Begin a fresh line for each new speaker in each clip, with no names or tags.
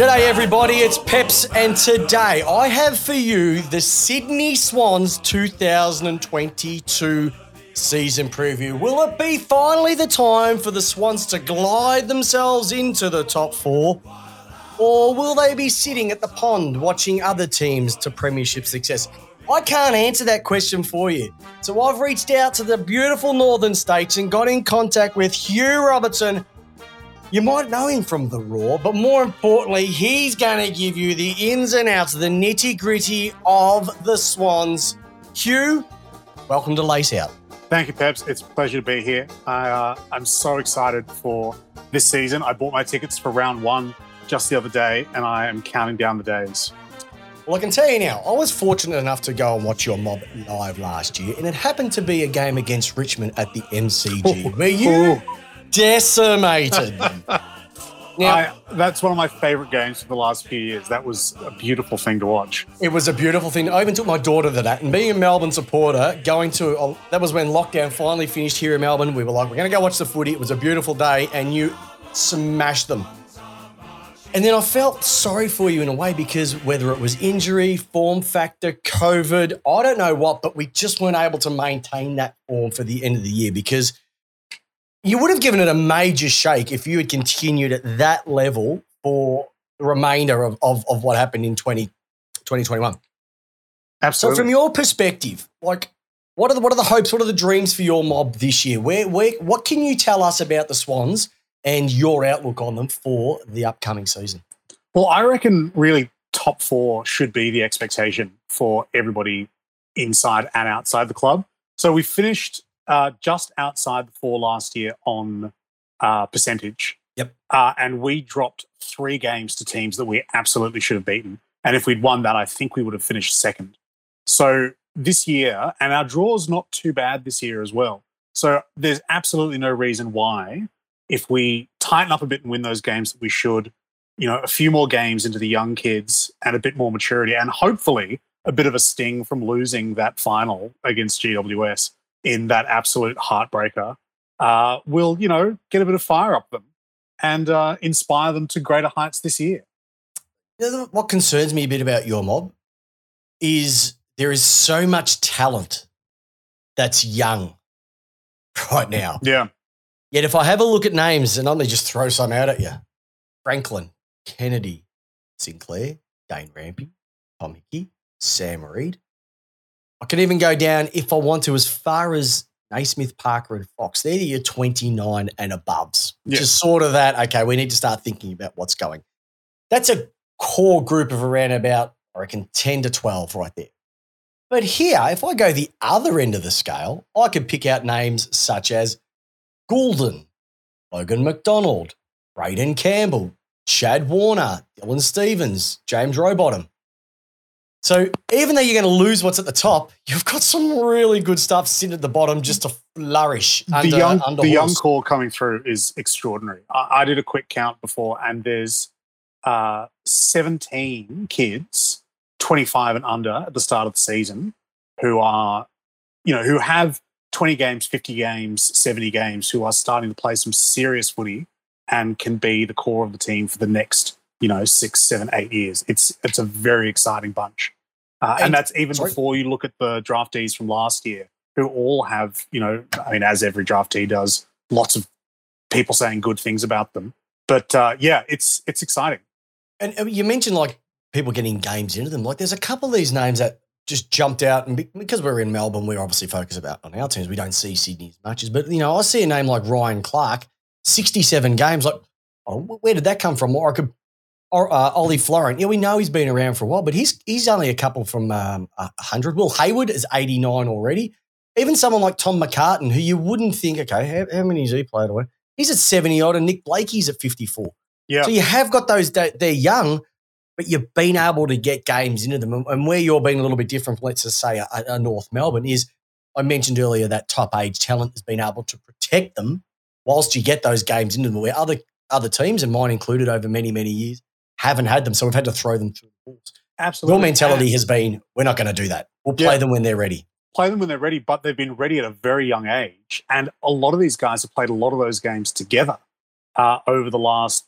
G'day, everybody. It's Peps, and today I have for you the Sydney Swans 2022 season preview. Will it be finally the time for the Swans to glide themselves into the top four? Or will they be sitting at the pond watching other teams to premiership success? I can't answer that question for you. So I've reached out to the beautiful northern states and got in contact with Hugh Robertson. You might know him from The Raw, but more importantly, he's going to give you the ins and outs, the nitty gritty of the Swans. Hugh, welcome to Lace Out.
Thank you, Peps. It's a pleasure to be here. I, uh, I'm so excited for this season. I bought my tickets for round one just the other day, and I am counting down the days.
Well, I can tell you now, I was fortunate enough to go and watch your mob live last year, and it happened to be a game against Richmond at the MCG where you decimated them. Now,
I, that's one of my favorite games for the last few years. That was a beautiful thing to watch.
it was a beautiful thing. I even took my daughter to that, and being a Melbourne supporter, going to uh, that was when lockdown finally finished here in Melbourne. We were like, we're going to go watch the footy. It was a beautiful day, and you smashed them. And then I felt sorry for you in a way because whether it was injury, form factor, COVID, I don't know what, but we just weren't able to maintain that form for the end of the year because you would have given it a major shake if you had continued at that level for the remainder of, of, of what happened in 20, 2021. So from your perspective, like what are the what are the hopes, what are the dreams for your mob this year? Where where what can you tell us about the Swans and your outlook on them for the upcoming season?
well, I reckon really top four should be the expectation for everybody inside and outside the club. So we finished uh, just outside the four last year on uh, percentage.
Yep.
Uh, and we dropped three games to teams that we absolutely should have beaten. And if we'd won that, I think we would have finished second. So this year, and our draw's not too bad this year as well. So there's absolutely no reason why, if we tighten up a bit and win those games that we should, you know, a few more games into the young kids and a bit more maturity, and hopefully a bit of a sting from losing that final against GWS in that absolute heartbreaker, uh, will, you know, get a bit of fire up them and uh, inspire them to greater heights this year.
What concerns me a bit about your mob is there is so much talent that's young right now.
Yeah.
Yet if I have a look at names and I'm going to just throw some out at you Franklin, Kennedy, Sinclair, Dane Rampe, Tom Hickey, Sam Reid. I can even go down, if I want to, as far as Naismith, Parker, and Fox. They're your 29 and aboves, which
Yeah.
is sort of that, okay, we need to start thinking about what's going. That's a core group of around about, I reckon, 10 to 12 right there. But here, if I go the other end of the scale, I could pick out names such as Gulden, Logan McDonald, Braeden Campbell, Chad Warner, Dylan Stephens, James Rowbottom. So even though you're going to lose what's at the top, you've got some really good stuff sitting at the bottom just to flourish under,
the young,
under
the young core coming through is extraordinary. I, I did a quick count before, and there's uh, 17 kids, 25 and under, at the start of the season, who are, you know, who have 20 games, 50 games, 70 games, who are starting to play some serious footy and can be the core of the team for the next, you know, six, seven, eight years. It's it's a very exciting bunch, uh, and,
And-
that's even
sorry?
before you look at the draftees from last year, who all have, you know, I mean, as every draftee does, lots of people saying good things about them. But uh, yeah, it's it's exciting.
And uh, you mentioned like people getting games into them. Like there's a couple of these names that just jumped out, and because we're in Melbourne, we're obviously focused about on our teams. We don't see Sydney as much as, but you know, I see a name like Ryan Clarke, 67 games. Like, oh, where did that come from? Or I could, or uh, Ollie Florent. Yeah, we know he's been around for a while, but he's he's only a couple from um, a hundred. Will Hayward is 89 already. Even someone like Tom McCartan, who you wouldn't think, okay, how, how many has he played away? He's at 70 odd, and Nick Blakey's at 54.
Yeah.
So you have got those, they're young, but you've been able to get games into them. And- And where you're being a little bit different, let's just say a, a North Melbourne, is I mentioned earlier that top age talent has been able to protect them whilst you get those games into them, where other other teams, and mine included over many, many years, haven't had them. So we've had to throw them through the walls.
Absolutely.
Your mentality has been, we're not going to do that. We'll play
Yeah.
them when they're ready.
play them when they're ready, but they've been ready at a very young age. And a lot of these guys have played a lot of those games together uh, over the last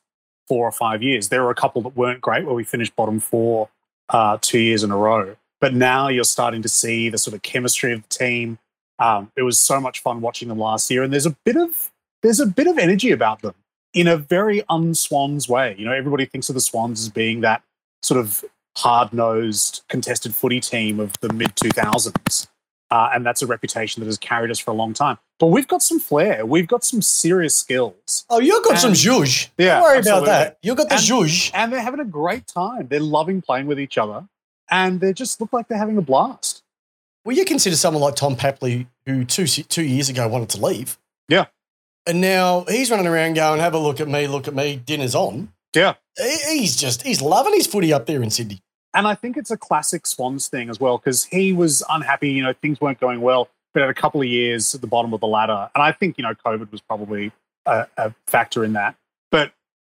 four or five years. There were a couple that weren't great where we finished bottom four uh, two years in a row. But now you're starting to see the sort of chemistry of the team. Um, it was so much fun watching them last year, and there's a bit of there's a bit of energy about them in a very unswans way. You know, everybody thinks of the Swans as being that sort of hard nosed contested footy team of the mid 2000s. Uh, and that's a reputation that has carried us for a long time. But we've got some flair. We've got some serious skills.
Oh, you've got some
And-
zhuzh.
Yeah,
Don't worry
absolutely.
about that. You've got the
And-
zhuzh.
And they're having a great time. They're loving playing with each other. And they just look like they're having a blast.
Well, you consider someone like Tom Papley, who two two years ago wanted to leave.
Yeah.
And now he's running around going, have a look at me, look at me, dinner's on.
Yeah.
He's just, he's loving his footy up there in Sydney.
And I think it's a classic Swans thing as well, because he was unhappy. You know, things weren't going well, but had a couple of years at the bottom of the ladder. And I think, you know, COVID was probably a, a factor in that. But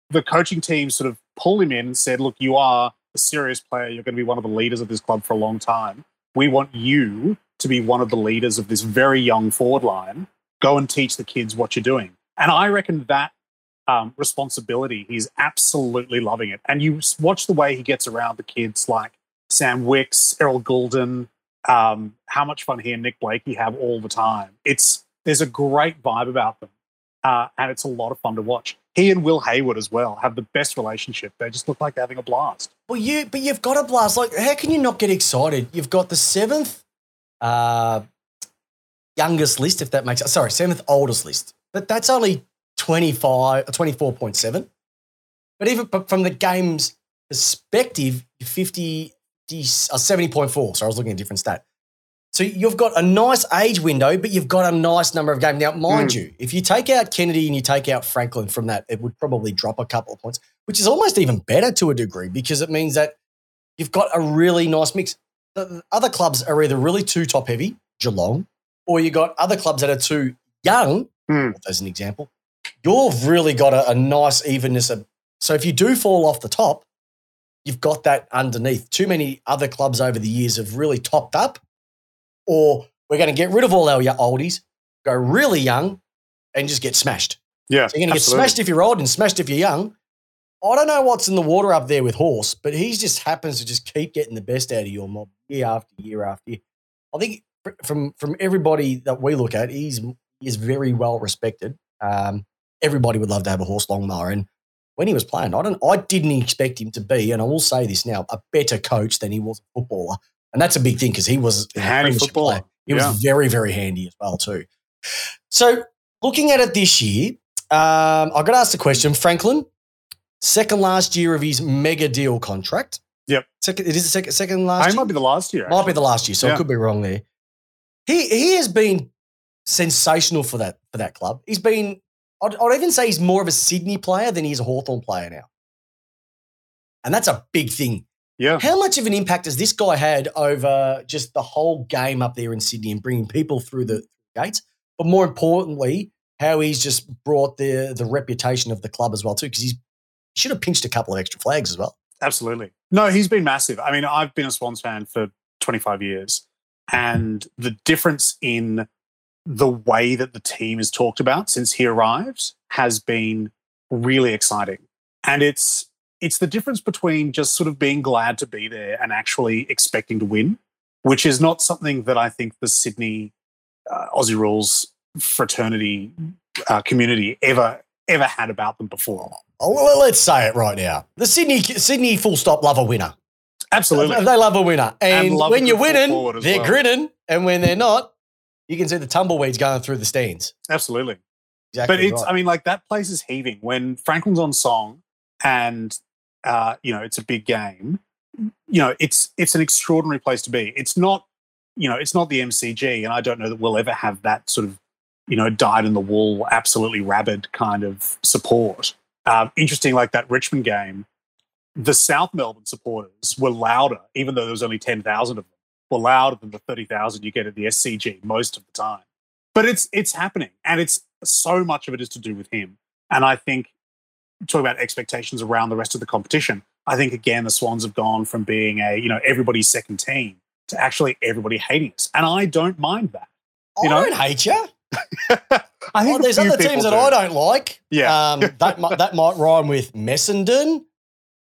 the coaching team sort of pulled him in and said, look, you are a serious player. You're going to be one of the leaders of this club for a long time. We want you to be one of the leaders of this very young forward line. Go and teach the kids what you're doing. And I reckon that um, responsibility. He's absolutely loving it. And you watch the way he gets around the kids like Sam Wicks, Errol Gulden, um, how much fun he and Nick Blakey have all the time. It's There's a great vibe about them. Uh, and it's a lot of fun to watch. He and Will Hayward as well have the best relationship. They just look like they're having a blast.
Well, you, but you've got a blast. Like, how can you not get excited? You've got the seventh uh, youngest list, if that makes sense. Sorry, seventh oldest list. But that's only 25, 24.7. But even but from the game's perspective, 50, 50 uh, 70.4. So I was looking at a different stat. So you've got a nice age window, but you've got a nice number of games. Now, mind you, if you take out Kennedy and you take out Franklin from that, it would probably drop a couple of points, which is almost even better to a degree because it means that you've got a really nice mix. The other clubs are either really too top heavy, Geelong, or you got other clubs that are too young,
Hmm.
as an example. You've really got a, a nice evenness. Of, so if you do fall off the top, you've got that underneath. Too many other clubs over the years have really topped up, or we're going to get rid of all our oldies, go really young, and just get smashed.
Yeah.
So you're going to get smashed if you're old and smashed if you're young. I don't know what's in the water up there with Horse, but he just happens to just keep getting the best out of your mob year after year after year. I think from from everybody that we look at, he's he is very well respected. Um, everybody would love to have a horse Longmire, and when he was playing, I don't, I didn't expect him to be, and I will say this now, a better coach than he was a footballer, and that's a big thing because he was a
Handy footballer.
player. He
Yeah.
was very very handy as well too. So looking at it this year, um, I got asked the question, Franklin, second last year of his mega deal contract.
Yep.
Second, it is the second, second last
I
year.
might be the last year.
Might be the last year, so I could be wrong there. He he has been sensational for that for that club. He's been, I'd, I'd even say he's more of a Sydney player than he's a Hawthorn player now, and that's a big thing.
Yeah.
How much of an impact has this guy had over just the whole game up there in Sydney and bringing people through the gates? But more importantly, how he's just brought the the reputation of the club as well too, because he should have pinched a couple of extra flags as well.
Absolutely. No, he's been massive. I mean, I've been a Swans fan for 25 years, and the difference in the way that the team is talked about since he arrived has been really exciting. And it's it's the difference between just sort of being glad to be there and actually expecting to win, which is not something that I think the Sydney uh, Aussie Rules fraternity uh, community ever ever had about them before.
Oh, well, let's say it right now. The Sydney Sydney full stop love a winner.
Absolutely.
They love a winner. And,
love a
when you're winning, they're
well.
grinning. And when they're not, you can see the tumbleweeds going through the stands.
Absolutely.
Exactly.
but it's
right.
i mean like that place is heaving when franklin's on song and uh you know it's a big game you know it's it's an extraordinary place to be it's not you know it's not the mcg and i don't know that we'll ever have that sort of you know dyed in the wool absolutely rabid kind of support um, interesting like that richmond game the south melbourne supporters were louder even though there was only 10000 of them were louder than the 30000 you get at the scg most of the time but it's it's happening and it's so much of it is to do with him and i think talk about expectations around the rest of the competition i think again the swans have gone from being a you know everybody's second team to actually everybody hating us and i don't mind that you
I
know-
don't hate you.
I think
well, there's other teams that I
do.
don't like.
Yeah.
Um, that, that might rhyme with Messenden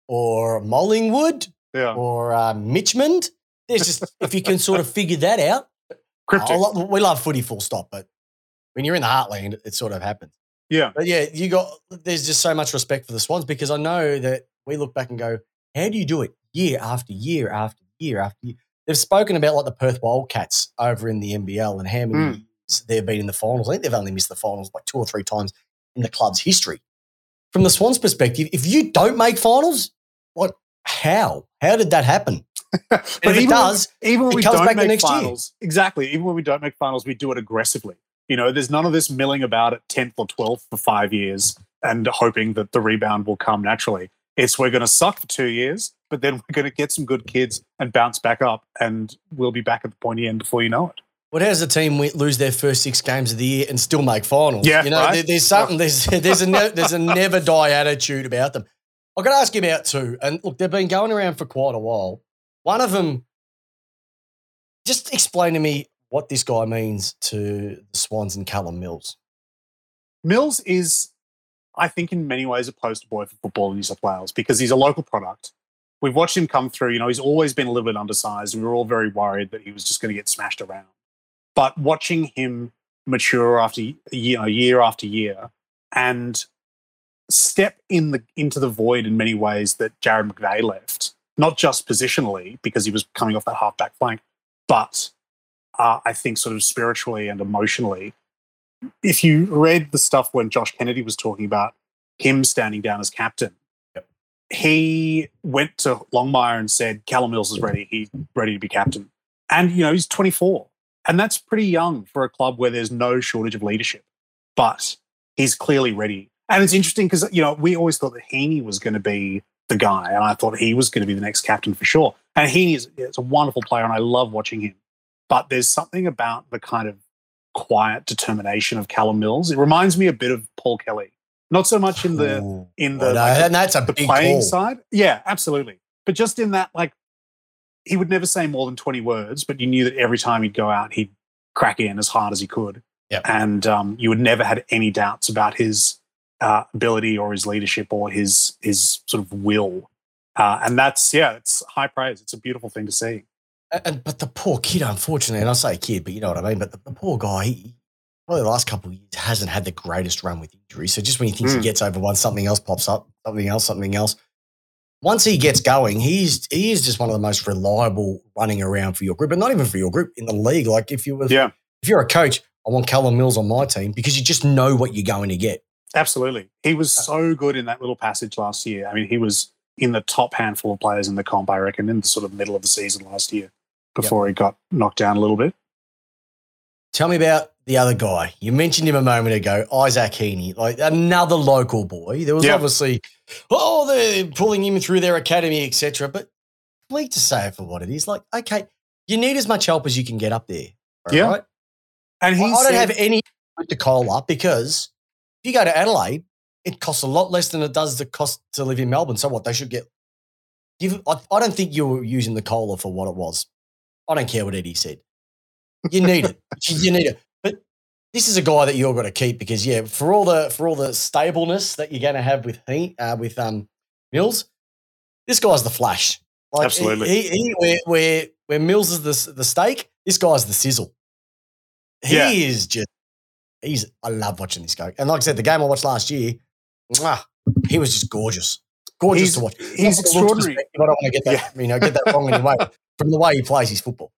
or Mollingwood
Yeah,
or uh, Mitchmond. There's just, if you can sort of figure that out,
cryptic.
We love footy full stop, but when you're in the heartland, it, it sort of happens.
Yeah,
But yeah, you got, there's just so much respect for the Swans because I know that we look back and go, how do you do it year after year after year after year? They've spoken about like the Perth Wildcats over in the NBL and how many
Mm.
years they've been in the finals. I think they've only missed the finals like two or three times in the club's history. From the Swans' perspective, if you don't make finals, like how? How did that happen?
but
if it does,
when, even when we
comes
don't
back the
make
next year.
finals, exactly. Even when we don't make finals, we do it aggressively. You know, there's none of this milling about at tenth or twelfth for five years and hoping that the rebound will come naturally. It's we're going to suck for two years, but then we're going to get some good kids and bounce back up, and we'll be back at the pointy end before you know it.
What how does a team lose their first six games of the year and still make finals?
Yeah,
you know,
right.
there- there's something there's there's a ne- there's a never die attitude about them. I've got to ask you about two, and look, they've been going around for quite a while. One of them, just explain to me what this guy means to the Swans and Callum Mills.
Mills is, I think, in many ways a poster boy for football in New South Wales because he's a local product. We've watched him come through. You know, he's always been a little bit undersized. and We were all very worried that he was just going to get smashed around. But watching him mature after you know year after year and step in the into the void in many ways that Jarrad McVeigh left, not just positionally because he was coming off that halfback flank, but uh, I think sort of spiritually and emotionally if you read the stuff when Josh Kennedy was talking about him standing down as captain,
Yep.
he went to Longmire and said, Callum Mills is ready. He's ready to be captain. And, you know, he's 24. And that's pretty young for a club where there's no shortage of leadership. But he's clearly ready. And it's interesting because, you know, we always thought that Heaney was going to be the guy. And I thought he was going to be the next captain for sure. And Heaney is, is a wonderful player and I love watching him. But there's something about the kind of quiet determination of Callum Mills. It reminds me a bit of Paul Kelly. Not so much in the
Ooh.
in
Oh,
the
no,
like,
and that's a
the
big
playing
call.
side. Yeah, absolutely. But just in that, like, he would never say more than 20 words, but you knew that every time he'd go out, he'd crack in as hard as he could.
Yep.
And um, you would never had any doubts about his uh, ability or his leadership or his his sort of will. Uh, and that's yeah, it's high praise. It's a beautiful thing to see.
And, but the poor kid, unfortunately, and I say kid, but you know what I mean. But the, the poor guy, he, well, the last couple of years hasn't had the greatest run with injury. So just when he thinks he
Mm.
gets over one, something else pops up, something else, something else. Once he gets going, he's he is just one of the most reliable running around for your group, and not even for your group in the league. Like if you were,
Yeah.
if you're a coach, I want Callum Mills on my team because you just know what you're going to get.
Absolutely. He was so good in that little passage last year. I mean, he was in the top handful of players in the comp, I reckon, in the sort of middle of the season last year before he got knocked down a little bit.
Tell me about the other guy. You mentioned him a moment ago, Isaac Heaney, like another local boy. There was
Yeah.
obviously, oh, they're pulling him through their academy, etc. But please to say it for what it is. Like, okay, you need as much help as you can get up there. all
Yeah.
right?
And
I,
he
I don't have any to call up because if you go to Adelaide, it costs a lot less than it does the cost to live in Melbourne. So what? They should get. Give, I, I don't think you were using the cola for what it was. I don't care what Eddie said. You need it. You need it. But this is a guy that you're going to keep because yeah, for all the for all the stableness that you're going to have with he, uh, with um Mills, this guy's the flash. Like,
Absolutely.
He, he, where, where where Mills is the the steak, this guy's the sizzle. He
Yeah.
is just. He's. I love watching this guy. And like I said, the game I watched last year, mwah, he was just gorgeous, gorgeous
He's-
to watch.
he's
Not from a looks
extraordinary.
I don't want to get that. You know, get that wrong anyway. From the way he plays his football.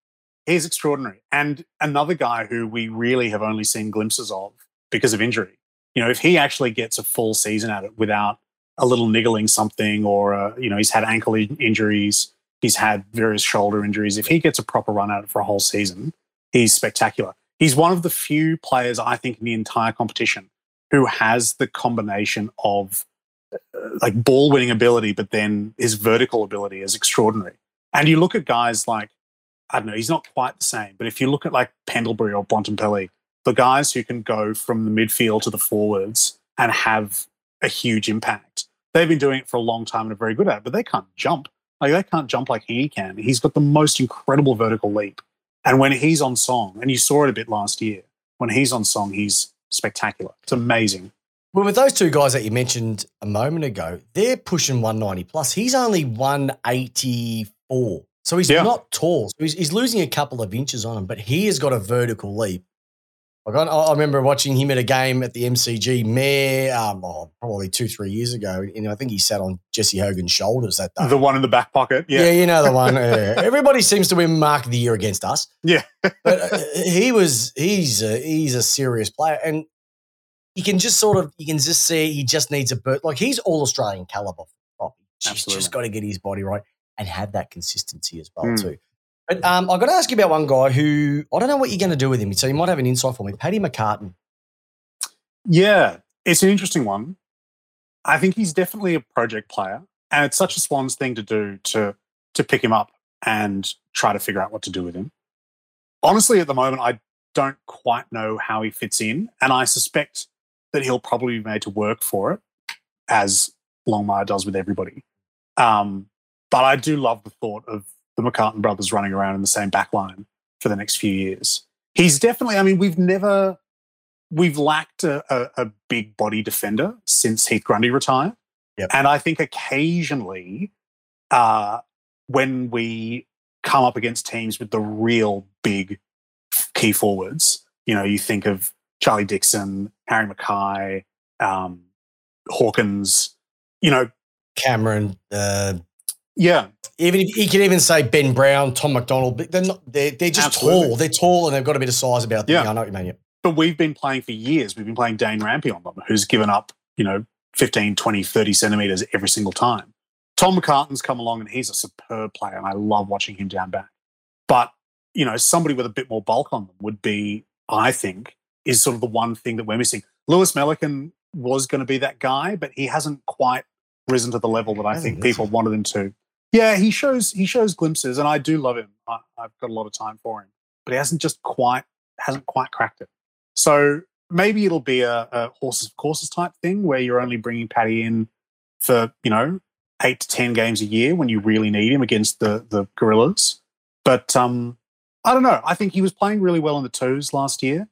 He's extraordinary. And another guy who we really have only seen glimpses of because of injury. You know, if he actually gets a full season at it without a little niggling something or, uh, you know, he's had ankle in- injuries, he's had various shoulder injuries. If he gets a proper run at it for a whole season, he's spectacular. He's one of the few players, I think, in the entire competition who has the combination of uh, like ball winning ability, but then his vertical ability is extraordinary. And you look at guys like, I don't know, he's not quite the same, but if you look at like Pendlebury or Bontempelli, the guys who can go from the midfield to the forwards and have a huge impact, they've been doing it for a long time and are very good at it, but they can't jump. Like they can't jump like he can. He's got the most incredible vertical leap. And when he's on song, and you saw it a bit last year, when he's on song, he's spectacular. It's amazing.
Well, with those two guys that you mentioned a moment ago, they're pushing 190 plus. He's only 184. So he's
Yeah.
not tall. So he's, he's losing a couple of inches on him, but he has got a vertical leap. Like I, I remember watching him at a game at the MCG, Mayor, um, oh, probably two, three years ago. And I think he sat on Jesse Hogan's shoulders that day.
The one in the back pocket.
yeah.
Yeah.
you know the one. yeah. Everybody seems to win Mark of the Year against us.
Yeah.
but uh, he was he's a, he's a serious player, and you can just sort of you can just see he just needs a bit like he's all Australian caliber. He's
Absolutely.
just got to get his body right and have that consistency as well
Hmm.
too. But um, I've got to ask you about one guy who I don't know what you're going to do with him. So you might have an insight for me. Paddy McCartan.
Yeah, it's an interesting one. I think he's definitely a project player, and it's such a Swans thing to do to to pick him up and try to figure out what to do with him. Honestly, at the moment, I don't quite know how he fits in, and I suspect that he'll probably be made to work for it, as Longmire does with everybody. Um, but I do love the thought of the McCartan brothers running around in the same backline for the next few years. He's definitely. I mean, we've never we've lacked a, a, a big body defender since Heath Grundy retired.
Yep.
And I think occasionally, uh, when we come up against teams with the real big key forwards, you know, you think of Charlie Dixon, Harry McKay, um, Hawkins, you know,
Cameron, uh,
yeah,
even if, you can even say Ben Brown, Tom McDonald. But they're not. They're, they're just
Absolutely.
tall. They're tall and they've got a bit of size about them.
Yeah.
Yeah, I know what you mean. Yeah.
but we've been playing for years. We've been playing Dane Rampe on them, who's given up, you know, 15, 20, 30 centimeters every single time. Tom McCartan's come along and he's a superb player, and I love watching him down back. But, you know, somebody with a bit more bulk on them would be, I think, is sort of the one thing that we're missing. Lewis Melican was going to be that guy, but he hasn't quite risen to the level that I think people wanted him to. Yeah, he shows he shows glimpses, and I do love him. I, I've got a lot of time for him, but he hasn't just quite hasn't quite cracked it. So maybe it'll be a, a horses for courses type thing where you're only bringing Paddy in for you know eight to ten games a year when you really need him against the the Gorillas. But um, I don't know. I think he was playing really well in the twos last year,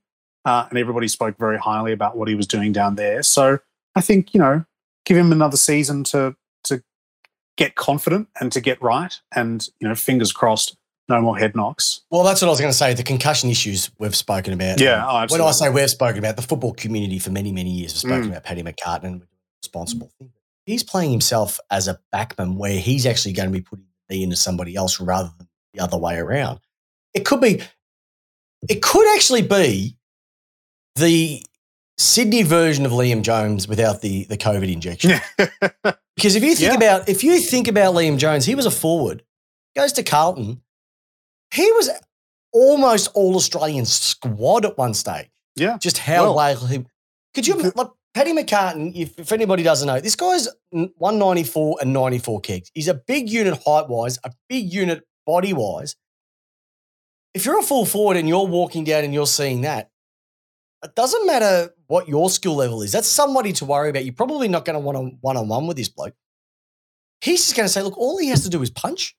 uh, and everybody spoke very highly about what he was doing down there. So I think you know give him another season to get confident and to get right, and you know fingers crossed, no more head knocks.
Well, that's what I was going to say. The concussion issues we've spoken about.
Yeah, oh,
When I say we've spoken about the football community for many, many years, we've spoken
Mm.
about Paddy McCartan and responsible thing. He's playing himself as a backman where he's actually going to be putting the into somebody else rather than the other way around. It could be, it could actually be the Sydney version of Liam Jones without the the COVID injection. Because if you think
Yeah.
about if you think about Liam Jones, he was a forward, goes to Carlton. He was almost all Australian squad at one stage.
yeah,
Just how
Well-
he could you like Paddy McCartan, if, if anybody doesn't know, this guy's 194 and 94 kegs. He's a big unit height wise, a big unit body wise. If you're a full forward and you're walking down and you're seeing that, it doesn't matter what your skill level is. That's somebody to worry about. You're probably not going to want to one on one with this bloke. He's just going to say, look, all he has to do is punch.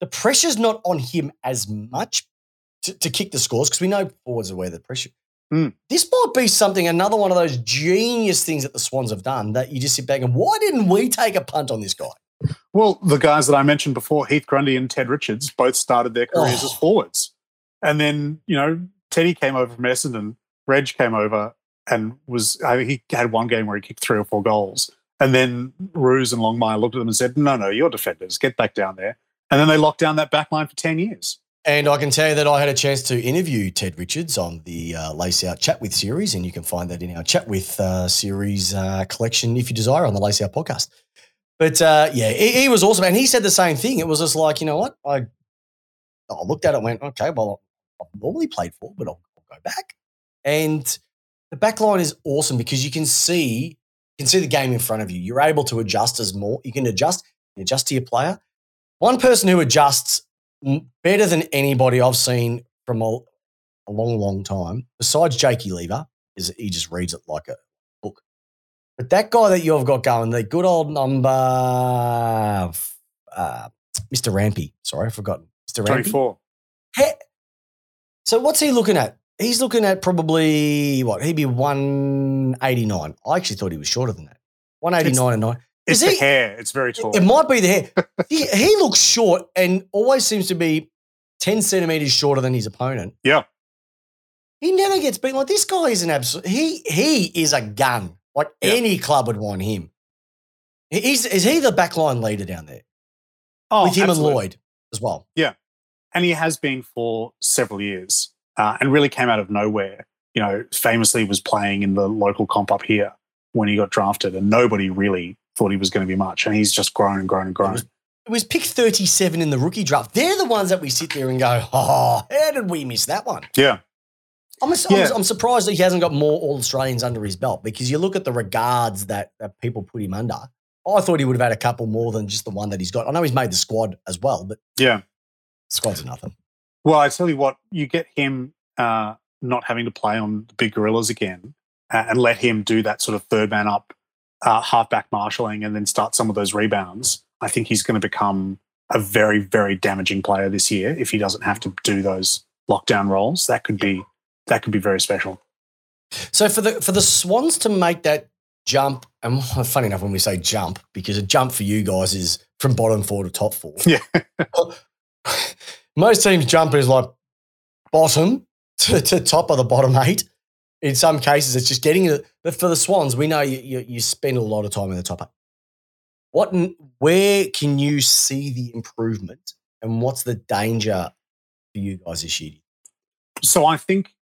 The pressure's not on him as much to, to kick the scores because we know forwards are where the pressure.
Mm.
This might be something, another one of those genius things that the Swans have done that you just sit back and why didn't we take a punt on this guy?
Well, the guys that I mentioned before, Heath Grundy and Ted Richards, both started their careers
Oh.
as forwards. And then, you know, Teddy came over from Essendon, Reg came over and was, I think he had one game where he kicked three or four goals. And then Roos and Longmire looked at them and said, no, no, you're defenders, get back down there. And then they locked down that back line for 10 years.
And I can tell you that I had a chance to interview Ted Richards on the uh, Lace Out Chat With series, and you can find that in our Chat With uh, series uh, collection if you desire on the Lace Out podcast. But uh, yeah, he, he was awesome. And he said the same thing. It was just like, you know what? I, I looked at it and went, okay, well, I've normally played for, but I'll, I'll go back. And the back line is awesome because you can see you can see the game in front of you. You're able to adjust as more. You can adjust, you adjust to your player. One person who adjusts better than anybody I've seen from a, a long, long time, besides Jakey Lever, is he just reads it like a book. But that guy that you've got going, the good old number, uh, Mr. Rampe. Sorry, I forgot. Mr. Rampe.
24.
He- so what's he looking at? He's looking at probably what he'd be one eighty nine. I actually thought he was shorter than that. One eighty nine and nine.
It's
Is
the hair. It's very tall.
It might be the hair. he, he looks short and always seems to be ten centimeters shorter than his opponent.
Yeah.
He never gets beaten. Like this guy is an absolute. He he is a gun. Like
Yeah.
any club would want him. He- He's is he the backline leader down there
oh,
with him
absolutely.
and Lloyd as well?
Yeah, and he has been for several years, uh, and really came out of nowhere. You know, famously was playing in the local comp up here when he got drafted, and nobody really thought he was going to be much, and he's just grown and grown and grown.
It was pick thirty seven in the rookie draft. They're the ones that we sit there and go, oh, how did we miss that one?
Yeah,
I'm,
Yeah.
I'm, I'm surprised that he hasn't got more All Australians under his belt because you look at the regards that, that people put him under. I thought he would have had a couple more than just the one that he's got. I know he's made the squad as well, but
yeah.
squads are nothing.
Well, I tell you what, you get him uh, not having to play on the big gorillas again, uh, and let him do that sort of third man up, uh, halfback marshalling, and then start some of those rebounds. I think he's going to become a very, very damaging player this year if he doesn't have to do those lockdown roles. That could be that could be very special.
So for the for the Swans to make that jump, and funny enough when we say jump, because a jump for you guys is from bottom four to top four.
Yeah.
Most teams jump is like bottom to, to top of the bottom eight. In some cases, it's just getting it. But for the Swans, we know you, you, you spend a lot of time in the top eight. What, where can you see the improvement, and what's the danger for you guys this year?
So I think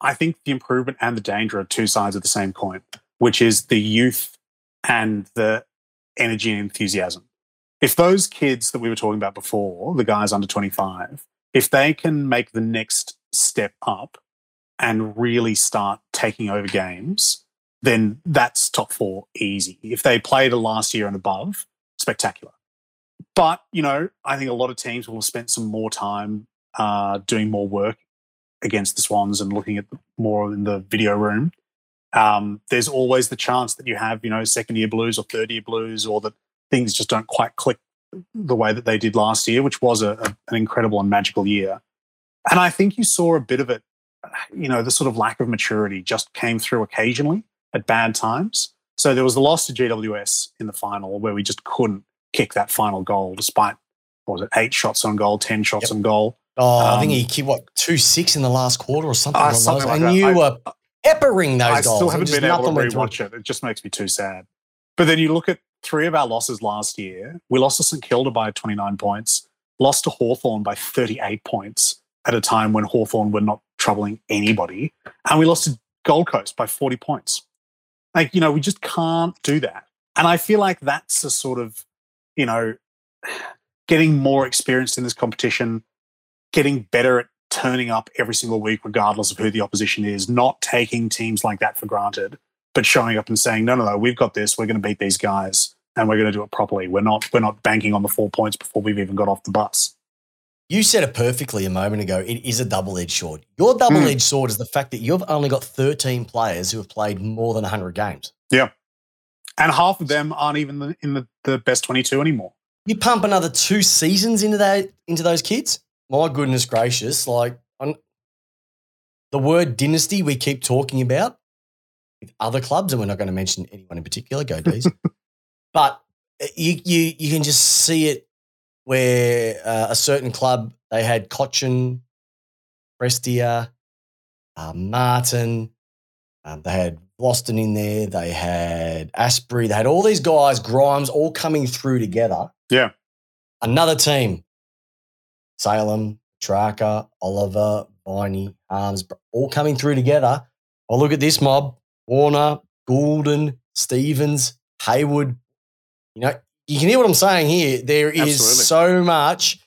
I think the improvement and the danger are two sides of the same coin, which is the youth and the energy and enthusiasm. If those kids that we were talking about before, the guys under 25, if they can make the next step up and really start taking over games, then that's top four easy. If they played a last year and above, spectacular. But, you know, I think a lot of teams will have spent some more time uh, doing more work against the Swans and looking at more in the video room. Um, there's always the chance that you have, you know, second year blues or third year blues, or that things just don't quite click the way that they did last year, which was a, a- an incredible and magical year. And I think you saw a bit of it, you know, the sort of lack of maturity just came through occasionally at bad times. So there was the loss to GWS in the final where we just couldn't kick that final goal despite, what was it, eight shots on goal, 10 shots
Yep.
on goal.
Oh, I think
Um,
he kicked what two six in the last quarter or something. Along
something like
and
that.
you
I-
were peppering those
I
goals.
I
still
haven't been able to
nothing went through.
rewatch it. It just makes me too sad. But then you look at three of our losses last year. We lost to St Kilda by 29 points, lost to Hawthorn by 38 points at a time when Hawthorn were not troubling anybody. And we lost to Gold Coast by 40 points. Like, you know, we just can't do that. And I feel like that's a sort of, you know, getting more experienced in this competition, getting better at turning up every single week, regardless of who the opposition is, not taking teams like that for granted, but showing up and saying, no, no, no, we've got this. We're going to beat these guys and we're going to do it properly. We're not, we're not banking on the four points before we've even got off the bus.
You said it perfectly a moment ago. It is a double edged sword. Your double edged
Hmm.
sword is the fact that you've only got 13 players who have played more than 100 games. Yeah.
And half of them aren't even in the, the best 22 anymore.
You pump another two seasons into that into those kids. My goodness gracious! Like on the word dynasty we keep talking about with other clubs, and we're not going to mention anyone in particular. Go D's. but uh, you you you can just see it where uh, a certain club they had Cotchin, Prestia, uh, Martin, um, they had Boston in there, they had Astbury, they had all these guys, Grimes, all coming through together.
Yeah.
Another team, Salem, Tracker, Oliver, Viney, Arms, all coming through together. Oh, look at this mob Warner, Gulden, Stephens, Hayward. You know, you can hear what I'm saying here. There is
Absolutely.
so much.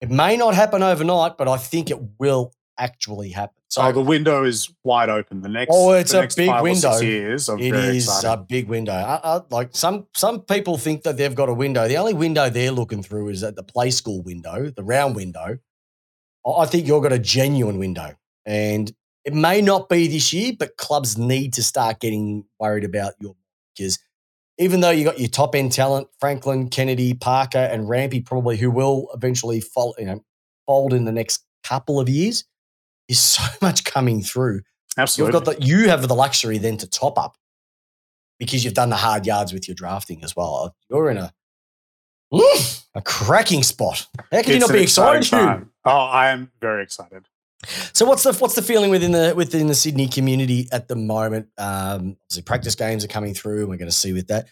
It may not happen overnight, but I think it will actually happen. So
So the window is wide open. The next,
Oh, it's a big
five or six
window.
years
It is a big window. I, I, like some some people think that they've got a window. The only window they're looking through is at the play school window, the round window. I think you've got a genuine window, and it may not be this year, but clubs need to start getting worried about your because even though you got your top end talent, Franklin, Kennedy, Parker, and Rampe, probably who will eventually fold, you know, fold in the next couple of years. There's so much coming through.
Absolutely.
You've got the, you have the luxury then to top up because you've done the hard yards with your drafting as well. Uh, you're in a a cracking spot. How can you not be excited?
exciting
Hugh?
time. Oh, I am very excited.
So what's the what's the feeling within the within the Sydney community at the moment? Um, obviously, practice games are coming through, and we're going to see with that.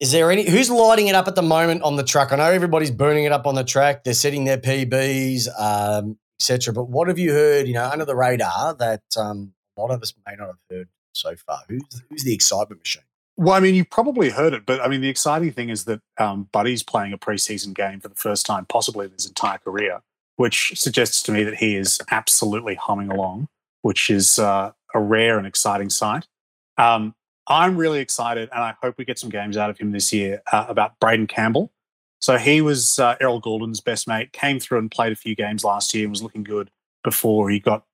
Is there any who's lighting it up at the moment on the track? I know everybody's burning it up on the track. They're setting their PBs, um, etc. But what have you heard? You know, under the radar that um, a lot of us may not have heard so far. Who's who's the excitement machine?
Well, I mean, you've probably heard it, but I mean, the exciting thing is that um, Buddy's playing a preseason game for the first time, possibly in his entire career, which suggests to me that he is absolutely humming along, which is uh, a rare and exciting sight. Um, I'm really excited, and I hope we get some games out of him this year uh, about Braeden Campbell. So he was uh, Errol Gulden's best mate, came through and played a few games last year and was looking good before he got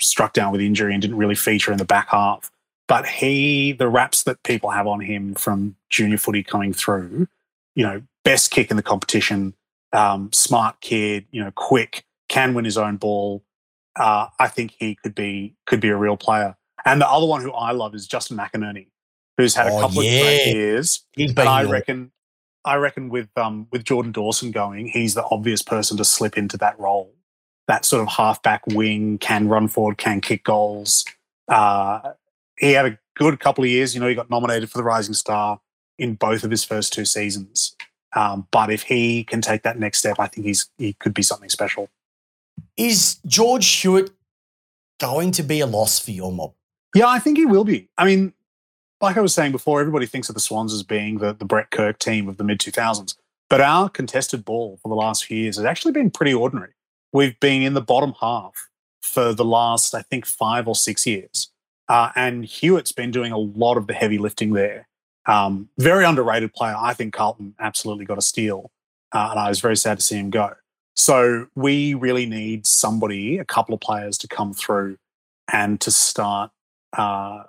struck down with injury and didn't really feature in the back half but he the raps that people have on him from junior footy coming through you know best kick in the competition um, smart kid you know quick can win his own ball uh, i think he could be could be a real player and the other one who i love is justin mcinerney who's had a
Oh,
couple
yeah.
of great years
He's been
i reckon i reckon with um with jordan dawson going he's the obvious person to slip into that role that sort of halfback wing can run forward can kick goals uh, he had a good couple of years. You know, he got nominated for the Rising Star in both of his first two seasons. Um, but if he can take that next step, I think he's he could be something special.
Is George Hewitt going to be a loss for your mob?
Yeah, I think he will be. I mean, like I was saying before, everybody thinks of the Swans as being the, the Brett Kirk team of the mid 2000s. But our contested ball for the last few years has actually been pretty ordinary. We've been in the bottom half for the last, I think, five or six years. Uh, and Hewitt's been doing a lot of the heavy lifting there. Um, very underrated player. I think Carlton absolutely got a steal. Uh, and I was very sad to see him go. So we really need somebody, a couple of players to come through and to start uh,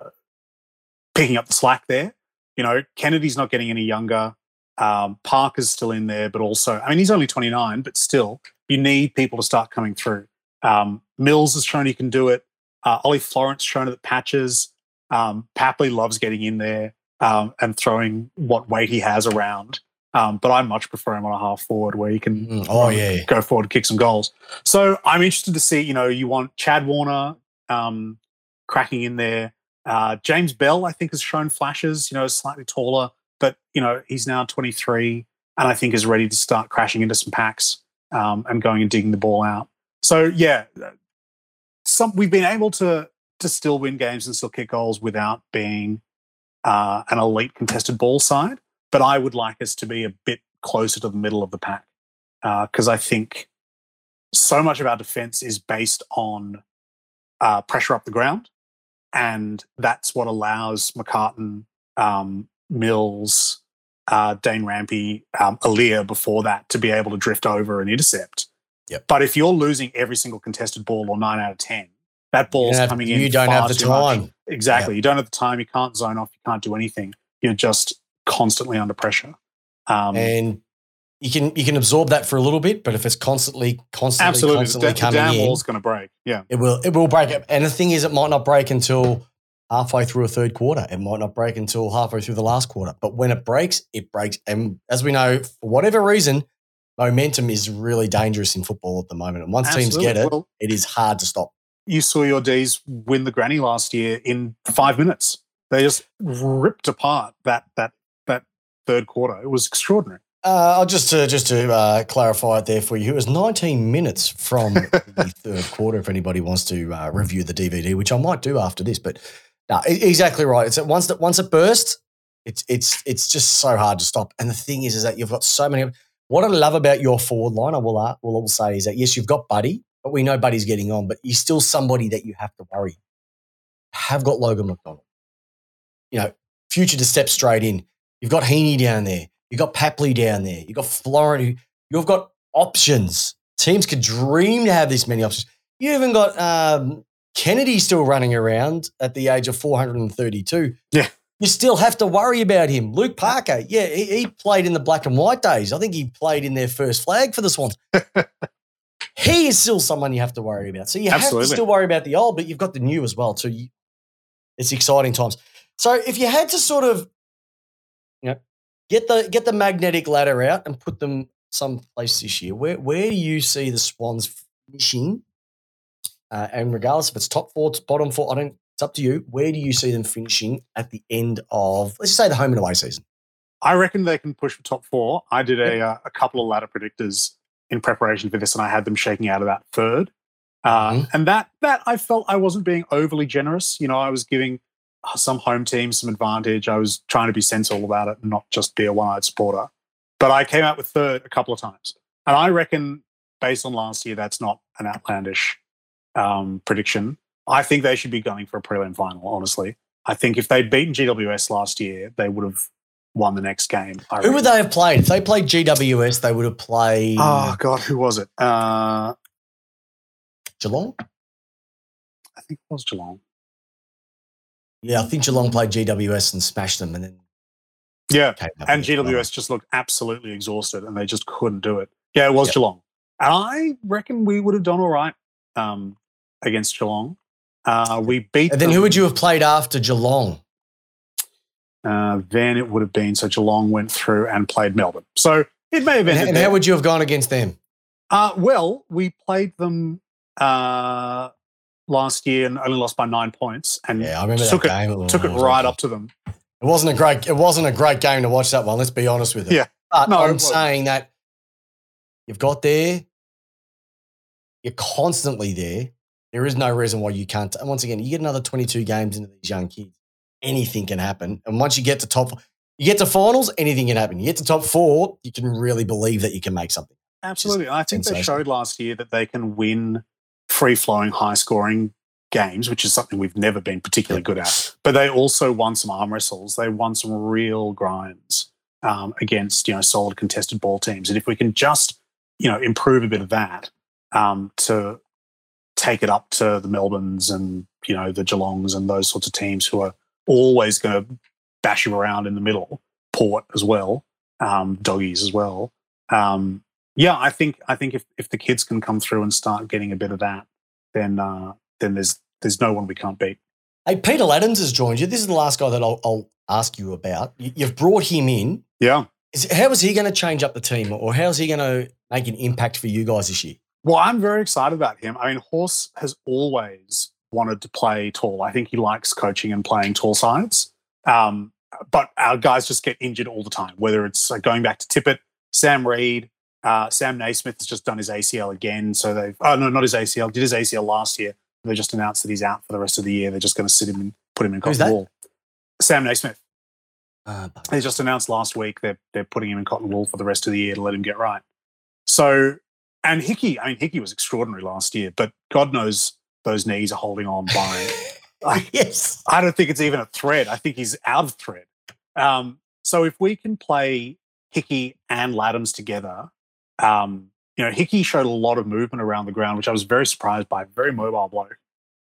picking up the slack there. You know, Kennedy's not getting any younger. Um, Parker's still in there, but also, I mean, he's only 29, but still, you need people to start coming through. Um, Mills has shown he can do it. Uh, Ollie Florent's shown it at patches. Um, Papley loves getting in there um, and throwing what weight he has around. Um, but I much prefer him on a half forward where he can
Mm, Oh yeah,
go forward and kick some goals. So I'm interested to see, you know, you want Chad Warner um, cracking in there. Uh, James Bell, I think, has shown flashes, you know, slightly taller, but, you know, he's now 23 and I think is ready to start crashing into some packs um, and going and digging the ball out. So, yeah, some we've been able to to still win games and still kick goals without being uh, an elite contested ball side. But I would like us to be a bit closer to the middle of the pack because I think so much of our defense is based on uh, pressure up the ground, and that's what allows McCartan, um, Mills, uh, Dane Rampe, um, Aliir before that to be able to drift over and intercept.
Yep.
But if you're losing every single contested ball or nine out of ten, that ball's coming in.
You don't have the
time. much. Exactly. You don't have the time. You can't zone off. You can't do anything. You're just constantly under pressure. Um,
and you can you can absorb that for a little bit, but if it's constantly, constantly,
absolutely, the,
constantly
the
coming
damn
in,
wall's going to break. Yeah.
it will it will break. And the thing is, it might not break until halfway through a third quarter. It might not break until halfway through the last quarter. But when it breaks, it breaks. And as we know, for whatever reason, momentum is really dangerous in football at the moment. And once teams get it,
Well,
it is hard to stop.
You saw your D's win the granny last year in five minutes. They just ripped apart that that that third quarter. It was extraordinary.
Uh, I'll just to just to uh, clarify it there for you, it was 19 minutes from the third quarter. If anybody wants to uh, review the DVD, which I might do after this, but no, exactly right. It's once that once it bursts, it's it's it's just so hard to stop. And the thing is, is that you've got so many. What I love about your forward line, I will uh, will all say, is that yes, you've got Buddy, but we know Buddy's getting on, but you're still somebody that you have to worry. Have got Logan McDonald. You know, future to step straight in. You've got Heaney down there. You've got Papley down there. You've got Florida. You've got options. Teams could dream to have this many options. You even got um, Kennedy still running around at the age of 432.
Yeah.
You still have to worry about him. Luke Parker, yeah, he, he played in the black and white days. I think he played in their first flag for the Swans. he is still someone you have to worry about. So you have to still worry about the old, but you've got the new as well. So you, it's exciting times. So if you had to sort of, you know, get the get the magnetic ladder out and put them someplace this year, where where do you see the Swans finishing? Uh, and regardless if it's top four, it's bottom four, I don't. It's up to you. Where do you see them finishing at the end of, let's say, the home and away season?
I reckon they can push for top four. I did a, uh, a couple of ladder predictors in preparation for this, and I had them shaking out about third. Uh,
Mhm.
And that that I felt I wasn't being overly generous. You know, I was giving uh, some home teams some advantage. I was trying to be sensible about it and not just be a one-eyed supporter. But I came out with third a couple of times, and I reckon based on last year, that's not an outlandish um, prediction. I think they should be going for a prelim final. Honestly, I think if they'd beaten GWS last year, they would have won the next game. I
Who would they have played? If they played GWS, they would have played
Oh God, who was it? Uh,
Geelong.
I think it was Geelong.
Yeah, I think Geelong played GWS and smashed them, and then
Yeah, and. GWS just looked absolutely exhausted, and they just couldn't do it. Yeah, it was
Yep.
Geelong. And I reckon we would have done all right um, against Geelong. Uh, we beat.
And then who would you have played after Geelong?
Uh, then it would have been so Geelong went through and played Melbourne. So it may have
And,
ended.
and
there.
how would you have gone against them?
Uh, well, we played them uh, last year and only lost by nine points, and
Yeah, I remember
took
that
it
game.
took it right up to them.
It wasn't a great. It wasn't a great game to watch that one. Let's be honest with it.
Yeah.
but
No,
I'm saying that you've got there. You're constantly there. There is no reason why you can't. And once again, you get another 22 games into these young kids. Anything can happen. And once you get to top, you get to finals, anything can happen. You get to top four, you can really believe that you can make something.
Absolutely. I think they showed last year that they can win free flowing, high scoring games, which is something we've never been particularly good at. But they also won some arm wrestles. They won some real grinds um, against, you know, solid contested ball teams. And if we can just, you know, improve a bit of that um, to take it up to the Melbournes and, you know, the Geelongs and those sorts of teams who are always going to bash you around in the middle, Port as well, um, doggies as well. Um, yeah, I think I think if, if the kids can come through and start getting a bit of that, then uh, then there's there's no one we can't beat.
Hey, Peter Ladhams has joined you. This is the last guy that I'll, I'll ask you about. You- You've brought him in.
Yeah.
Is, how is he going to change up the team, or how is he going to make an impact for you guys this year?
Well, I'm very excited about him. I mean, Horse has always wanted to play tall. I think he likes coaching and playing tall sides. Um, but our guys just get injured all the time, whether it's uh, going back to Tippett, Sam Reid, uh, Sam Naismith has just done his ACL again. So they've, oh, no, not his ACL, did his ACL last year. They just announced that he's out for the rest of the year. They're just going to sit him and put him in cotton wool. Sam Naismith.
Uh,
They just announced last week they're they're putting him in cotton wool for the rest of the year to let him get right. So, and Hickey, I mean, Hickey was extraordinary last year, but God knows those knees are holding on by. like,
yes.
I don't think it's even a thread. I think he's out of thread. Um, so if we can play Hickey and Ladhams together, um, you know, Hickey showed a lot of movement around the ground, which I was very surprised by. Very mobile bloke.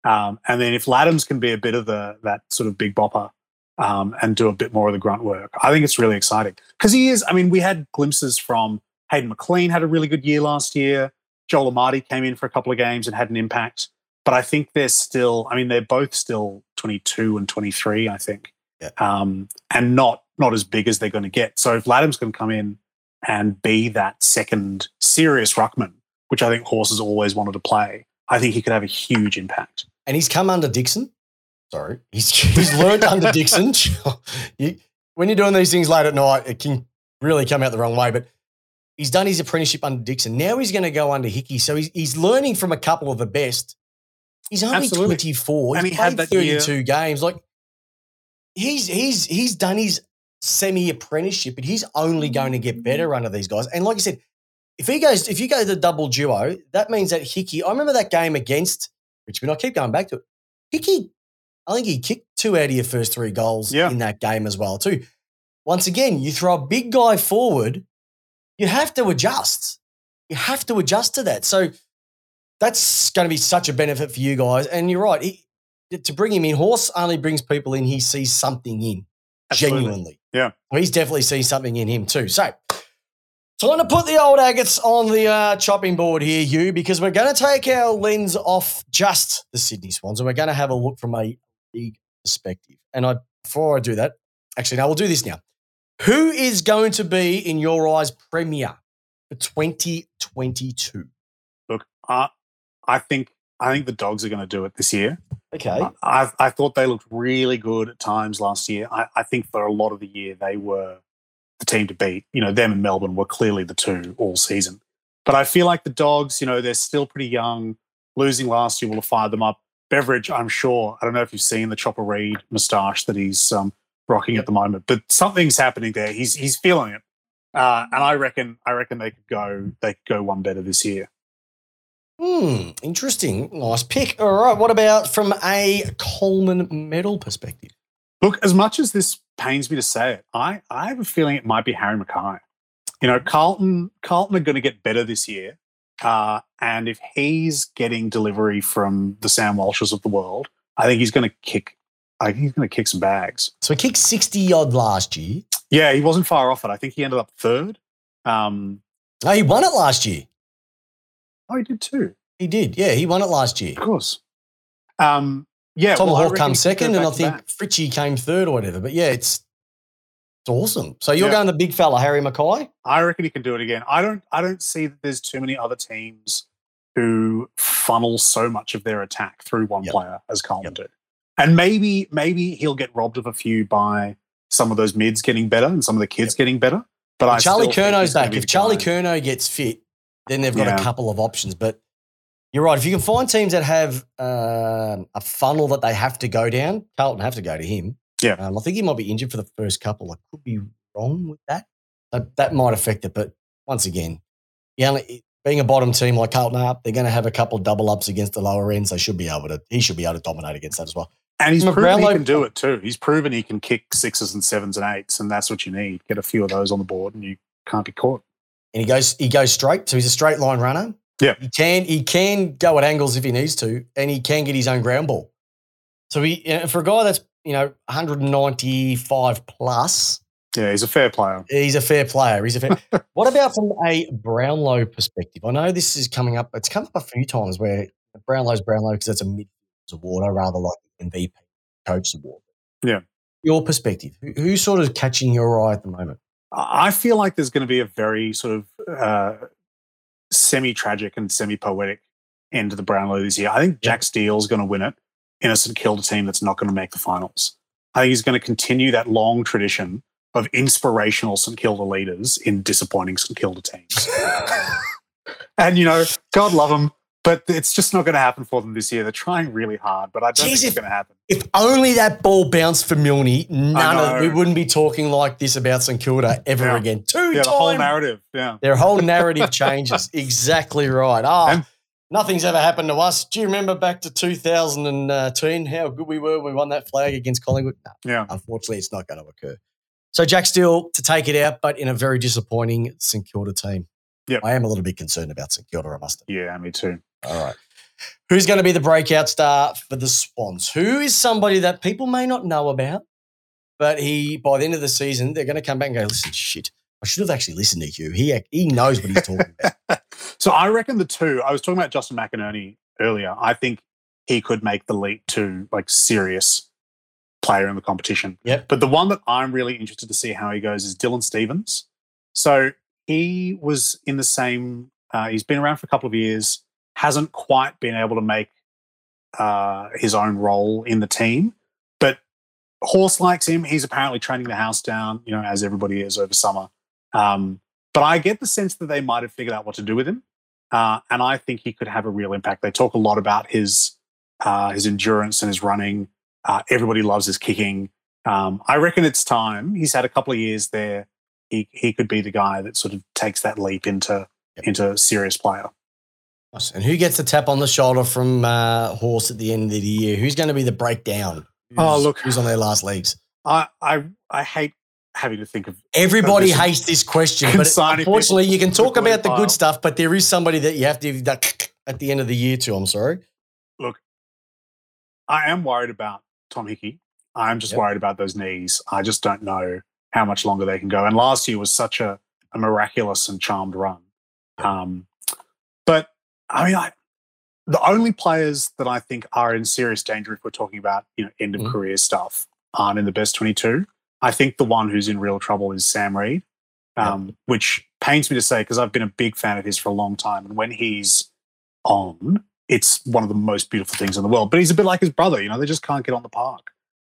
Um, and then if Ladhams can be a bit of the that sort of big bopper um, and do a bit more of the grunt work, I think it's really exciting because he is. I mean, we had glimpses from Hayden McLean had a really good year last year. Joel Amartey came in for a couple of games and had an impact. But I think they're still. I mean, they're both still 22 and 23. I think,
Yeah.
um, and not not as big as they're going to get. So if Ladhams can come in and be that second serious ruckman, which I think horses always wanted to play, I think he could have a huge impact.
And he's come under Dixon. Sorry. He's, he's learned under Dixon. You- when you're doing these things late at night, it can really come out the wrong way. But he's done his apprenticeship under Dixon. Now he's going to go under Hickey. So he's, he's learning from a couple of the best. He's only
Absolutely.
24.
And
He's
he had
played
that year-
32 games. Like he's he's he's done his semi apprenticeship, but he's only going to get better under these guys. And like you said, if he goes, if you go the double duo, that means that Hickey. I remember that game against Richmond. I keep going back to it. Hickey, I think he kicked two out of your first three goals
Yeah.
in that game as well, too. Once again, you throw a big guy forward, you have to adjust. You have to adjust to that. So that's going to be such a benefit for you guys. And you're right. He, to bring him in, Horse only brings people in he sees something in,
Absolutely.
genuinely.
Yeah.
He's definitely seen something in him too. So Time to put the old agates on the uh, chopping board here, Hugh, because we're going to take our lens off just the Sydney Swans and we're going to have a look from a big perspective. And I, before I do that, actually, no, we'll do this now. Who is going to be, in your eyes, premier for 2022?
Look, I, I think I think the dogs are going to do it this year.
Okay.
I, I, thought they looked really good at times last year. I, I think for a lot of the year they were the team to beat. You know, them and Melbourne were clearly the two all season. But I feel like the dogs, you know, they're still pretty young. Losing last year will have fired them up. Beveridge, I'm sure. I don't know if you've seen the Chopper Read moustache that he's um, rocking at the moment, but something's happening there. He's he's feeling it, uh, and I reckon I reckon they could go they could go one better this year.
Hmm, interesting. Nice pick. All right. What about from a Coleman medal perspective?
Look, as much as this pains me to say it, I, I have a feeling it might be Harry McKay. You know, Carlton Carlton are going to get better this year, uh, and if he's getting delivery from the Sam Walshes of the world, I think he's going to kick. I think he's going to kick some bags.
So he kicked 60 odd last year.
Yeah, he wasn't far off it. I think he ended up third. Um,
No, he won it last year.
Oh, he did too.
He did. Yeah, he won it last year.
Of course. Um, yeah,
Tom
well, I
Hawk
reckon
comes
he could go
second, and I think
back.
Fritchie came third or whatever. But yeah, it's it's awesome. So you're
Yeah.
going the big fella, Harry McKay?
I reckon he can do it again. I don't. I don't see that there's too many other teams who funnel so much of their attack through one
Yep.
player as Coleman do. And maybe, maybe he'll get robbed of a few by some of those mids getting better and some of the kids getting better. But I
Charlie
Curnow's
back. If Charlie
guy.
Curnow gets fit, then they've got
Yeah.
a couple of options. But you're right. If you can find teams that have um, a funnel that they have to go down, Carlton have to go to him.
Yeah.
Um, I think he might be injured for the first couple. I could be wrong with that. That, that might affect it. But once again, yeah, being a bottom team like Carlton are, they're going to have a couple of double ups against the lower ends. They should be able to. He should be able to dominate against that as well.
and he's proven he can do it too. He's proven he can kick sixes and sevens and eights, and that's what you need. Get a few of those on the board, and you can't be caught.
And he goes he goes straight. So he's a straight line runner.
Yeah.
he can he can go at angles if he needs to, and he can get his own ground ball. So he for a guy that's you know 195 plus,
Yeah, he's a fair player.
he's a fair player. He's a fair. what about from a Brownlow perspective? I know this is coming up. It's come up a few times where Brownlow's Brownlow because it's a mid award. I rather like the MVP coach award.
Yeah.
Your perspective. Who, who's sort of catching your eye at the moment?
I feel like there's going to be a very sort of uh, semi-tragic and semi-poetic end to the Brownlow this year. I think Jack Steele's going to win it in a St Kilda team that's not going to make the finals. I think he's going to continue that long tradition of inspirational St Kilda leaders in disappointing St Kilda teams. and you know, God love them, but it's just not going to happen for them this year. They're trying really hard, but I don't
Jeez,
think it's going to happen.
If only that ball bounced for Milne, none of we wouldn't be talking like this about St Kilda ever
Yeah.
again. Two
Yeah, the whole narrative. Yeah.
their whole narrative changes. exactly right. Oh,
And-
nothing's ever happened to us. Do you remember back to 2010 uh, how good we were? We won that flag against Collingwood. No,
Yeah.
unfortunately, it's not going to occur. So Jack Steele to take it out, but in a very disappointing St Kilda team.
Yep.
I am a little bit concerned about St Kilda. I must. admit.
Yeah, me too.
All right. Who's going to be the breakout star for the Swans? Who is somebody that people may not know about, but he by the end of the season they're going to come back and go, "Listen, shit, I should have actually listened to you. He he knows what he's talking about."
so I reckon the two. I was talking about Justin McInerney earlier. I think he could make the leap to like serious player in the competition.
Yep.
But the one that I'm really interested to see how he goes is Dylan Stephens. So he was in the same. Uh, he's been around for a couple of years. Hasn't quite been able to make uh, his own role in the team, but Horse likes him. He's apparently training the house down, you know, as everybody is over summer. Um, but I get the sense that they might have figured out what to do with him, uh, and I think he could have a real impact. They talk a lot about his uh, his endurance and his running. Uh, everybody loves his kicking. Um, I reckon it's time. He's had a couple of years there. He he could be the guy that sort of takes that leap into into a serious player.
And who gets the tap on the shoulder from uh, Horse at the end of the year? Who's going to be the breakdown?
Oh, look.
who's on their last legs?
I I I hate having to think of
Everybody hates this question, but unfortunately, you can talk about the good stuff, but there is somebody that you have to that at the end of the year too. I'm sorry.
Look, I am worried about Tom Hickey. I'm just
Yep.
worried about those knees. I just don't know how much longer they can go. And last year was such a, a miraculous and charmed run. Um, but I mean, I, the only players that I think are in serious danger if we're talking about you know end of
Mhm.
career stuff aren't in the best twenty two. I think the one who's in real trouble is Sam
Reid,
um, which pains me to say because I've been a big fan of his for a long time, and when he's on, it's one of the most beautiful things in the world. But he's a bit like his brother, you know, they just can't get on the park.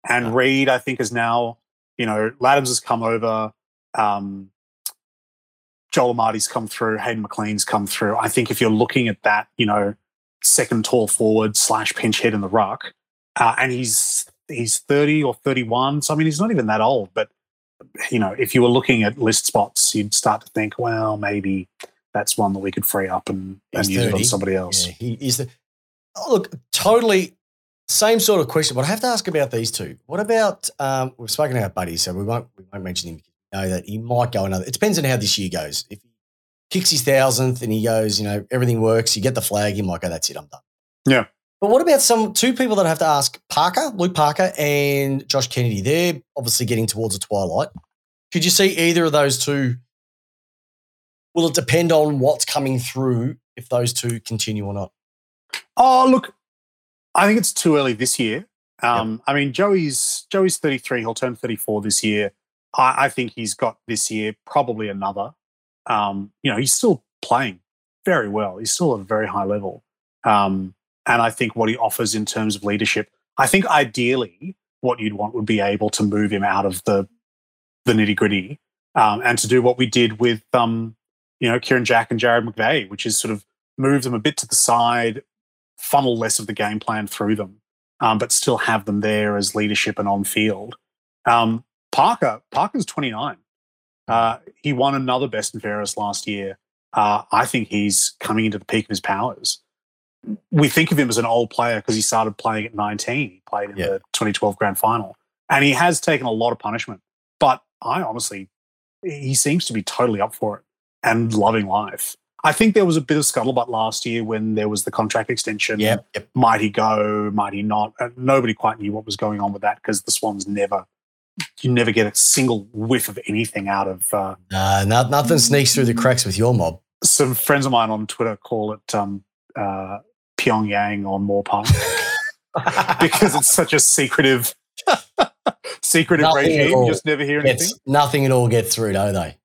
And
No.
Reid, I think, is now, you know, Ladhams has come over. Um, Joel Amartey's come through. Hayden McLean's come through. I think if you're looking at that, you know, second tall forward slash pinch hit in the ruck, uh, and he's he's 30 or 31. So I mean, he's not even that old. But you know, if you were looking at list spots, you'd start to think, well, maybe that's one that we could free up and, and use it on somebody else.
Yeah, he is the. Oh, look, totally same sort of question. But I have to ask about these two. What about? Um, we've spoken about Buddy, so we won't we won't mention him. Know that he might go another. It depends on how this year goes. If he kicks his thousandth and he goes, you know, everything works, you get the flag, he might go. That's it. I'm done.
Yeah.
But what about some two people that I have to ask? Parker, Luke Parker, and Josh Kennedy. They're obviously getting towards a twilight. Could you see either of those two? Will it depend on what's coming through if those two continue or not?
Oh, look, I think it's too early this year. Um, I mean, Joey's Joey's 33. He'll turn 34 this year. I, I think he's got this year probably another. Um, you know, he's still playing very well. He's still at a very high level. Um, and I think what he offers in terms of leadership, I think ideally what you'd want would be able to move him out of the the nitty gritty um, and to do what we did with um, you know Kieran Jack and Jarrad McVeigh, which is sort of move them a bit to the side, funnel less of the game plan through them, um, but still have them there as leadership and on field. Um, Parker, Parker's 29. Uh, he won another Best and Fairest last year. Uh, I think he's coming into the peak of his powers. We think of him as an old player because he started playing at 19. He played in
Yeah.
the 2012 Grand Final, and he has taken a lot of punishment. But I honestly, he seems to be totally up for it and loving life. I think there was a bit of scuttlebutt last year when there was the contract extension.
Yep. Yep.
Might he go? Might he not? Nobody quite knew what was going on with that because the Swans never, you never get a single whiff of anything out of. Uh,
Uh, no, nothing sneaks through the cracks with your mob.
some friends of mine on Twitter call it um, uh, Pyongyang on Park because it's such a secretive, secretive
Nothing
regime. You just never hear anything.
Gets, nothing at all gets through, do they?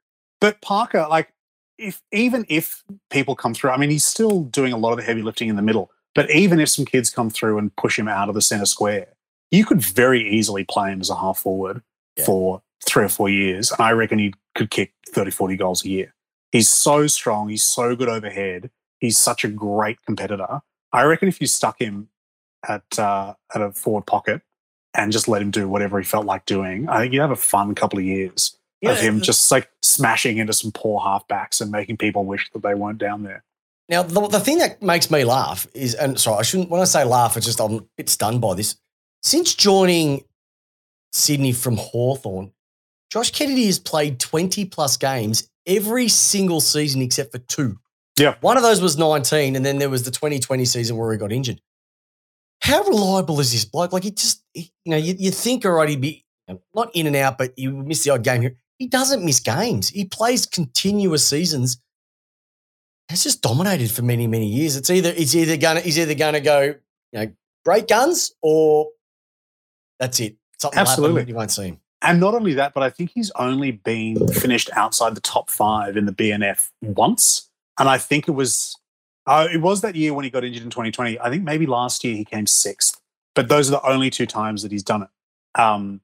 But Parker, like, if even if people come through, I mean, he's still doing a lot of the heavy lifting in the middle. But even if some kids come through and push him out of the center square, you could very easily play him as a half forward
Yeah.
for three or four years. And I reckon he could kick 30, 40 goals a year. He's so strong. He's so good overhead. He's such a great competitor. I reckon if you stuck him at uh, at a forward pocket and just let him do whatever he felt like doing, I think you'd have a fun couple of years of him just like smashing into some poor halfbacks and making people wish that they weren't down there.
Now, the, the thing that makes me laugh is, and sorry, I shouldn't, when I say laugh, it's just I'm a bit stunned by this. Since joining Sydney from Hawthorn, Josh Kennedy has played 20 plus games every single season except for two.
Yeah.
One of those was 19, and then there was the 2020 season where he got injured. How reliable is this bloke? Like, he just, he- you know, you, you think already he'd be not in and out, but you miss the odd game here. He doesn't miss games. He plays continuous seasons has just dominated for many, many years. It's either it's either gonna he's either gonna go, you know, great guns or that's it. Something
Absolutely.
you won't see him.
And not only that, but I think he's only been finished outside the top five in the BNF once. And I think it was uh, it was that year when he got injured in 2020. I think maybe last year he came sixth. But those are the only two times that he's done it. Um,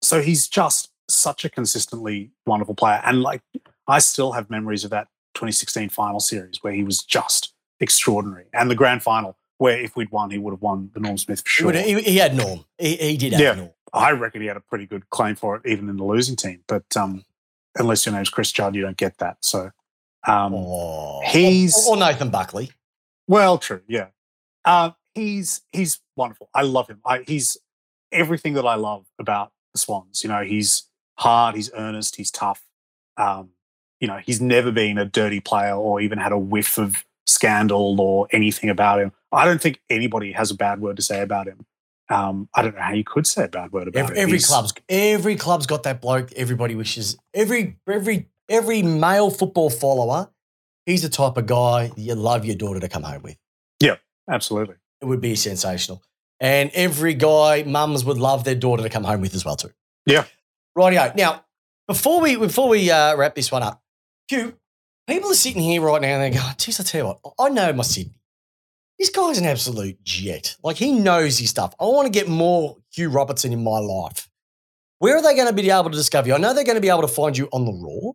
so he's just such a consistently wonderful player. And like I still have memories of that 2016 final series where he was just extraordinary. And the grand final, where if we'd won, he would have won the Norm Smith for sure.
he- he had Norm. He, he did have
Yeah.
Norm.
I reckon he had a pretty good claim for it, even in the losing team. But um, unless your name's Chris Judd, you don't get that. So, um,
Oh.
he's-
or, or Nathan Buckley.
well, true, yeah. Uh, he's he's wonderful. I love him. I, he's everything that I love about the Swans. You know, he's hard, he's earnest, he's tough. Um, you know, he's never been a dirty player or even had a whiff of scandal or anything about him. I don't think anybody has a bad word to say about him. Um, I don't know how you could say a bad word about
Every,
him.
every
He's-
club's every club's got that bloke. Everybody wishes every every every male football follower, he's the type of guy you love your daughter to come home with.
Yeah, absolutely.
It would be sensational. And every guy, mums would love their daughter to come home with as well too.
Yeah.
Rightio. Now, before we before we uh, wrap this one up, Hugh, people are sitting here right now and they're going, geez, I tell you what, I know my Sydney. This guy's an absolute jet. Like he knows his stuff. I want to get more Hugh Robertson in my life. Where are they going to be able to discover you? I know they're going to be able to find you on the Roar.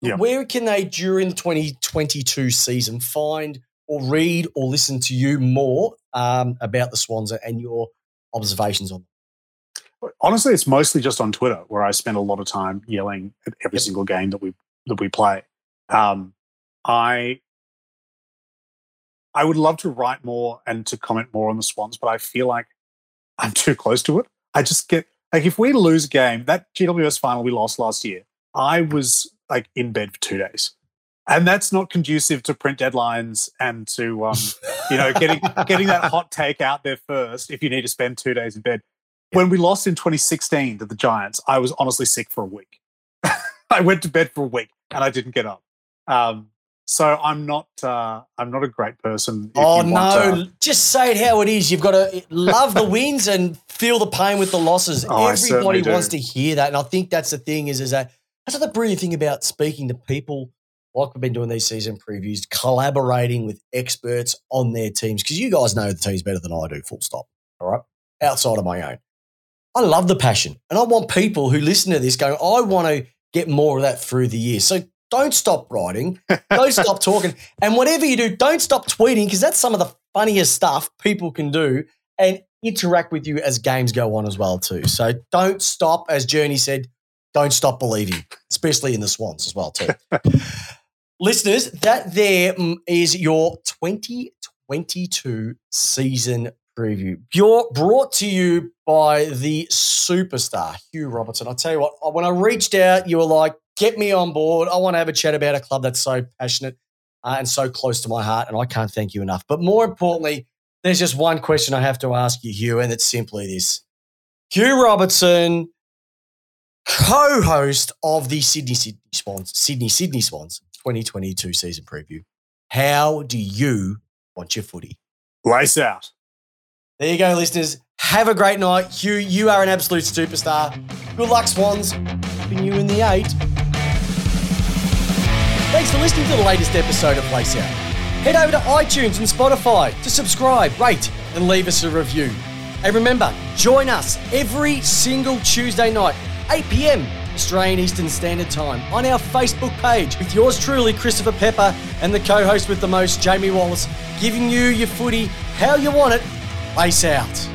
Yeah.
Where can they, during the 2022 season, find or read or listen to you more um, about the Swans and your observations on them?
Honestly, it's mostly just on Twitter where I spend a lot of time yelling at every
Yep.
single game that we that we play. Um, I I would love to write more and to comment more on the Swans, but I feel like I'm too close to it. I just get like if we lose a game, that GWS final we lost last year, I was like in bed for two days. And that's not conducive to print deadlines and to um, you know, getting getting that hot take out there first if you need to spend two days in bed. When we lost in 2016 to the Giants, I was honestly sick for a week. I went to bed for a week and I didn't get up. Um, so I'm not uh, I'm not a great person.
Oh no!
to-
Just say it how it is. You've got to love the wins and feel the pain with the losses.
Oh,
Everybody wants to hear that, and I think that's the thing. Is is that that's the brilliant thing about speaking to people like we've been doing these season previews, collaborating with experts on their teams because you guys know the teams better than I do. Full stop. All right, outside of my own. I love the passion, and I want people who listen to this going, I want to get more of that through the year. So don't stop writing. Don't stop talking. And whatever you do, don't stop tweeting because that's some of the funniest stuff people can do and interact with you as games go on as well too. So don't stop, as Journey said, don't stop believing, especially in the Swans as well too. Listeners, that there mm, your 2022 season preview. You're brought to you by the superstar, Hugh Robertson. I'll tell you what, when I reached out, you were like, get me on board. I want to have a chat about a club that's so passionate uh, and so close to my heart, and I can't thank you enough. But more importantly, there's just one question I have to ask you, Hugh, and it's simply this. Hugh Robertson, co-host of the Sydney Sydney Swans, Sydney Sydney Swans 2022 season preview. How do you want your footy?
Lace out.
There you go, listeners. Have a great night. Hugh, you are an absolute superstar. Good luck, Swans. Keeping you in the eight. Thanks for listening to the latest episode of Lace Out. Head over to iTunes and Spotify to subscribe, rate, and leave us a review. And remember, join us every single Tuesday night, 8 p.m. Australian Eastern Standard Time, on our Facebook page with yours truly, Christopher Pepper, and the co host with the most, Jamie Wallace, giving you your footy how you want it. Lace out.